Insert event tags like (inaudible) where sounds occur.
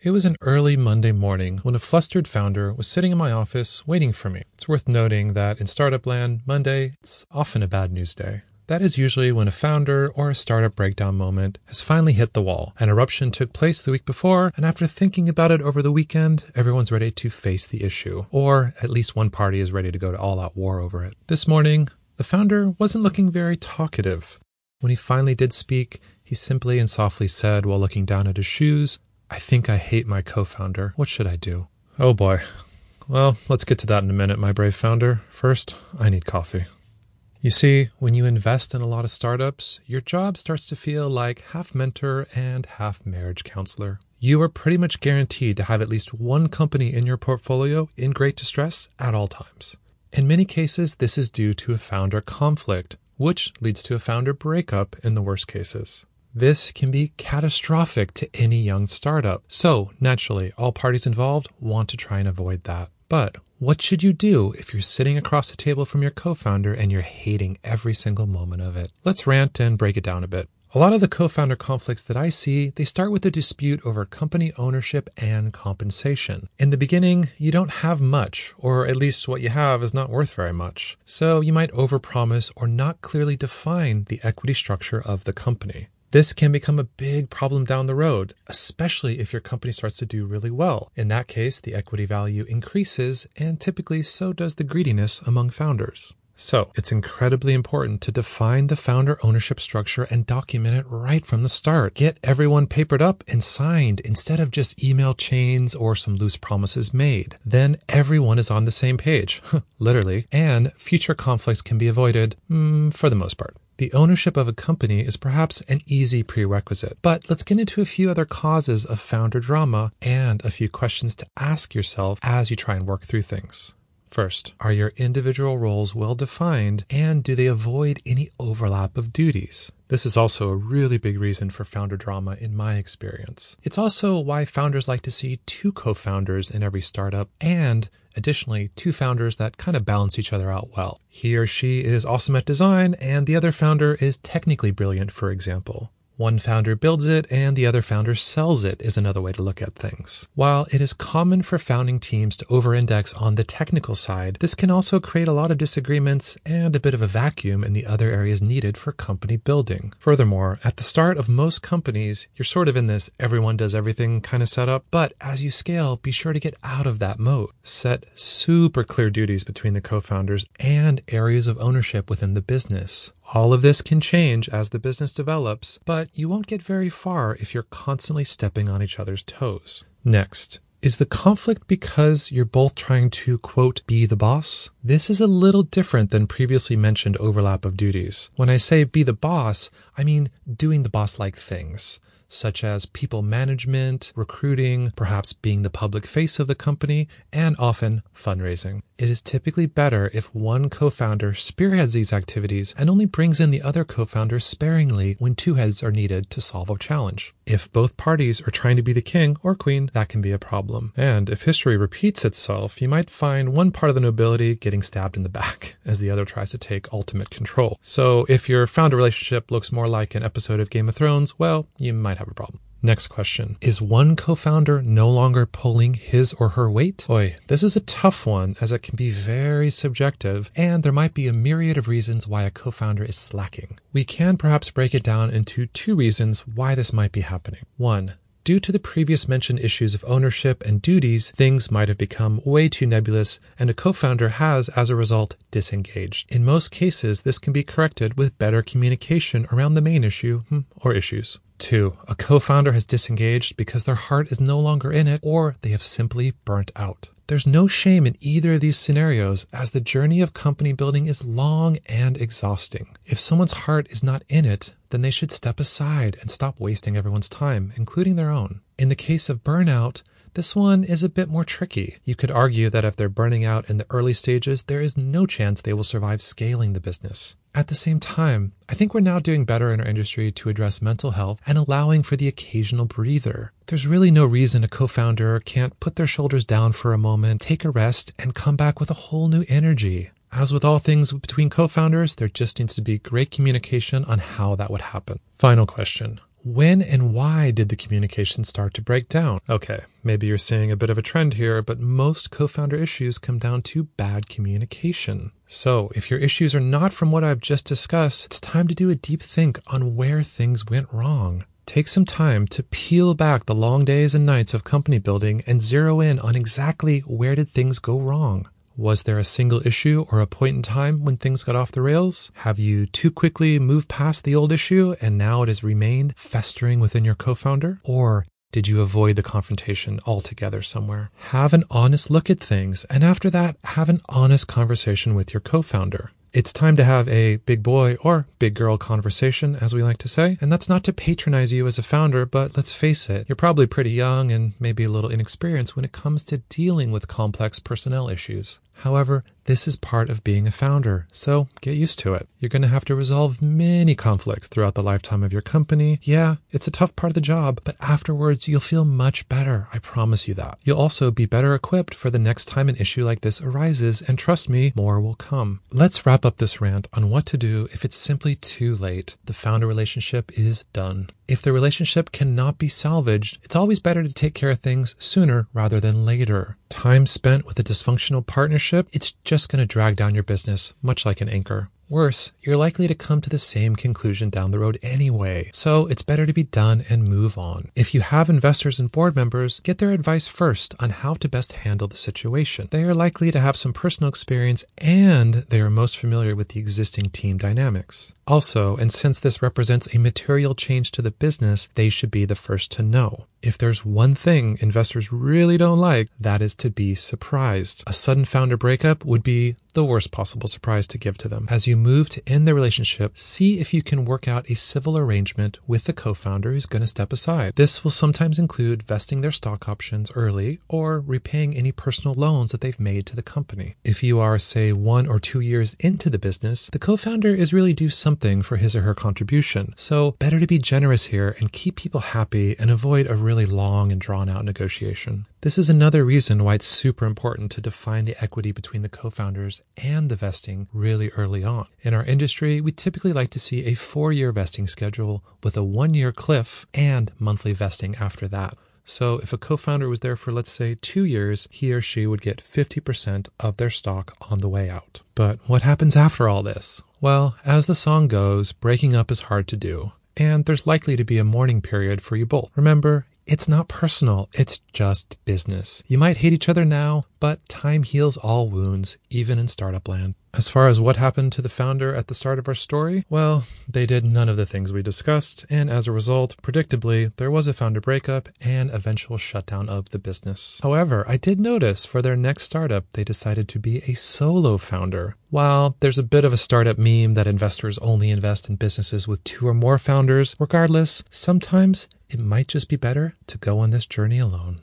It was an early Monday morning when a flustered founder was sitting in my office waiting for me. It's worth noting that in startup land, Monday, it's often a bad news day. That is usually when a founder or a startup breakdown moment has finally hit the wall. An eruption took place the week before, and after thinking about it over the weekend, everyone's ready to face the issue. Or at least one party is ready to go to all out war over it. This morning, the founder wasn't looking very talkative. When he finally did speak, he simply and softly said while looking down at his shoes, I think I hate my co founder. What should I do? Oh boy. Well, let's get to that in a minute, my brave founder. First, I need coffee. You see, when you invest in a lot of startups, your job starts to feel like half mentor and half marriage counselor. You are pretty much guaranteed to have at least one company in your portfolio in great distress at all times. In many cases, this is due to a founder conflict, which leads to a founder breakup in the worst cases. This can be catastrophic to any young startup. So, naturally, all parties involved want to try and avoid that. But what should you do if you're sitting across the table from your co founder and you're hating every single moment of it? Let's rant and break it down a bit. A lot of the co-founder conflicts that I see, they start with a dispute over company ownership and compensation. In the beginning, you don't have much, or at least what you have is not worth very much. So you might overpromise or not clearly define the equity structure of the company. This can become a big problem down the road, especially if your company starts to do really well. In that case, the equity value increases, and typically so does the greediness among founders. So, it's incredibly important to define the founder ownership structure and document it right from the start. Get everyone papered up and signed instead of just email chains or some loose promises made. Then everyone is on the same page, (laughs) literally, and future conflicts can be avoided mm, for the most part. The ownership of a company is perhaps an easy prerequisite, but let's get into a few other causes of founder drama and a few questions to ask yourself as you try and work through things. First, are your individual roles well defined and do they avoid any overlap of duties? This is also a really big reason for founder drama in my experience. It's also why founders like to see two co-founders in every startup and additionally two founders that kind of balance each other out well. He or she is awesome at design and the other founder is technically brilliant, for example. One founder builds it and the other founder sells it is another way to look at things. While it is common for founding teams to over-index on the technical side, this can also create a lot of disagreements and a bit of a vacuum in the other areas needed for company building. Furthermore, at the start of most companies, you're sort of in this everyone does everything kind of setup, but as you scale, be sure to get out of that mode. Set super clear duties between the co-founders and areas of ownership within the business. All of this can change as the business develops, but you won't get very far if you're constantly stepping on each other's toes. Next, is the conflict because you're both trying to, quote, be the boss? This is a little different than previously mentioned overlap of duties. When I say be the boss, I mean doing the boss like things such as people management, recruiting, perhaps being the public face of the company, and often fundraising. It is typically better if one co-founder spearheads these activities and only brings in the other co-founder sparingly when two heads are needed to solve a challenge. If both parties are trying to be the king or queen, that can be a problem. And if history repeats itself, you might find one part of the nobility getting stabbed in the back (laughs) as the other tries to take ultimate control. So if your founder relationship looks more like an episode of Game of Thrones, well, you might have a problem. Next question. Is one co-founder no longer pulling his or her weight? Boy, this is a tough one as it can be very subjective and there might be a myriad of reasons why a co-founder is slacking. We can perhaps break it down into two reasons why this might be happening. One, Due to the previous mentioned issues of ownership and duties, things might have become way too nebulous, and a co founder has, as a result, disengaged. In most cases, this can be corrected with better communication around the main issue hmm, or issues. Two, a co-founder has disengaged because their heart is no longer in it or they have simply burnt out. There's no shame in either of these scenarios as the journey of company building is long and exhausting. If someone's heart is not in it, then they should step aside and stop wasting everyone's time, including their own. In the case of burnout, this one is a bit more tricky. You could argue that if they're burning out in the early stages, there is no chance they will survive scaling the business. At the same time, I think we're now doing better in our industry to address mental health and allowing for the occasional breather. There's really no reason a co-founder can't put their shoulders down for a moment, take a rest, and come back with a whole new energy. As with all things between co-founders, there just needs to be great communication on how that would happen. Final question. When and why did the communication start to break down? Okay, maybe you're seeing a bit of a trend here, but most co founder issues come down to bad communication. So, if your issues are not from what I've just discussed, it's time to do a deep think on where things went wrong. Take some time to peel back the long days and nights of company building and zero in on exactly where did things go wrong. Was there a single issue or a point in time when things got off the rails? Have you too quickly moved past the old issue and now it has remained festering within your co founder? Or did you avoid the confrontation altogether somewhere? Have an honest look at things, and after that, have an honest conversation with your co founder. It's time to have a big boy or big girl conversation, as we like to say. And that's not to patronize you as a founder, but let's face it, you're probably pretty young and maybe a little inexperienced when it comes to dealing with complex personnel issues. However, this is part of being a founder, so get used to it. You're going to have to resolve many conflicts throughout the lifetime of your company. Yeah, it's a tough part of the job, but afterwards you'll feel much better. I promise you that. You'll also be better equipped for the next time an issue like this arises, and trust me, more will come. Let's wrap up this rant on what to do if it's simply too late. The founder relationship is done. If the relationship cannot be salvaged, it's always better to take care of things sooner rather than later. Time spent with a dysfunctional partnership, it's just going to drag down your business, much like an anchor. Worse, you're likely to come to the same conclusion down the road anyway, so it's better to be done and move on. If you have investors and board members, get their advice first on how to best handle the situation. They are likely to have some personal experience and they are most familiar with the existing team dynamics. Also, and since this represents a material change to the business, they should be the first to know. If there's one thing investors really don't like, that is to be surprised. A sudden founder breakup would be the worst possible surprise to give to them. As you move to end the relationship, see if you can work out a civil arrangement with the co-founder who's going to step aside. This will sometimes include vesting their stock options early or repaying any personal loans that they've made to the company. If you are, say, one or two years into the business, the co-founder is really due something for his or her contribution. So better to be generous here and keep people happy and avoid a really long and drawn out negotiation. This is another reason why it's super important to define the equity between the co-founders and the vesting really early on. In our industry, we typically like to see a four year vesting schedule with a one year cliff and monthly vesting after that. So if a co-founder was there for, let's say, two years, he or she would get 50% of their stock on the way out. But what happens after all this? Well, as the song goes, breaking up is hard to do. And there's likely to be a mourning period for you both. Remember, it's not personal, it's just business. You might hate each other now, but time heals all wounds, even in startup land. As far as what happened to the founder at the start of our story, well, they did none of the things we discussed, and as a result, predictably, there was a founder breakup and eventual shutdown of the business. However, I did notice for their next startup, they decided to be a solo founder. While there's a bit of a startup meme that investors only invest in businesses with two or more founders, regardless, sometimes it might just be better to go on this journey alone.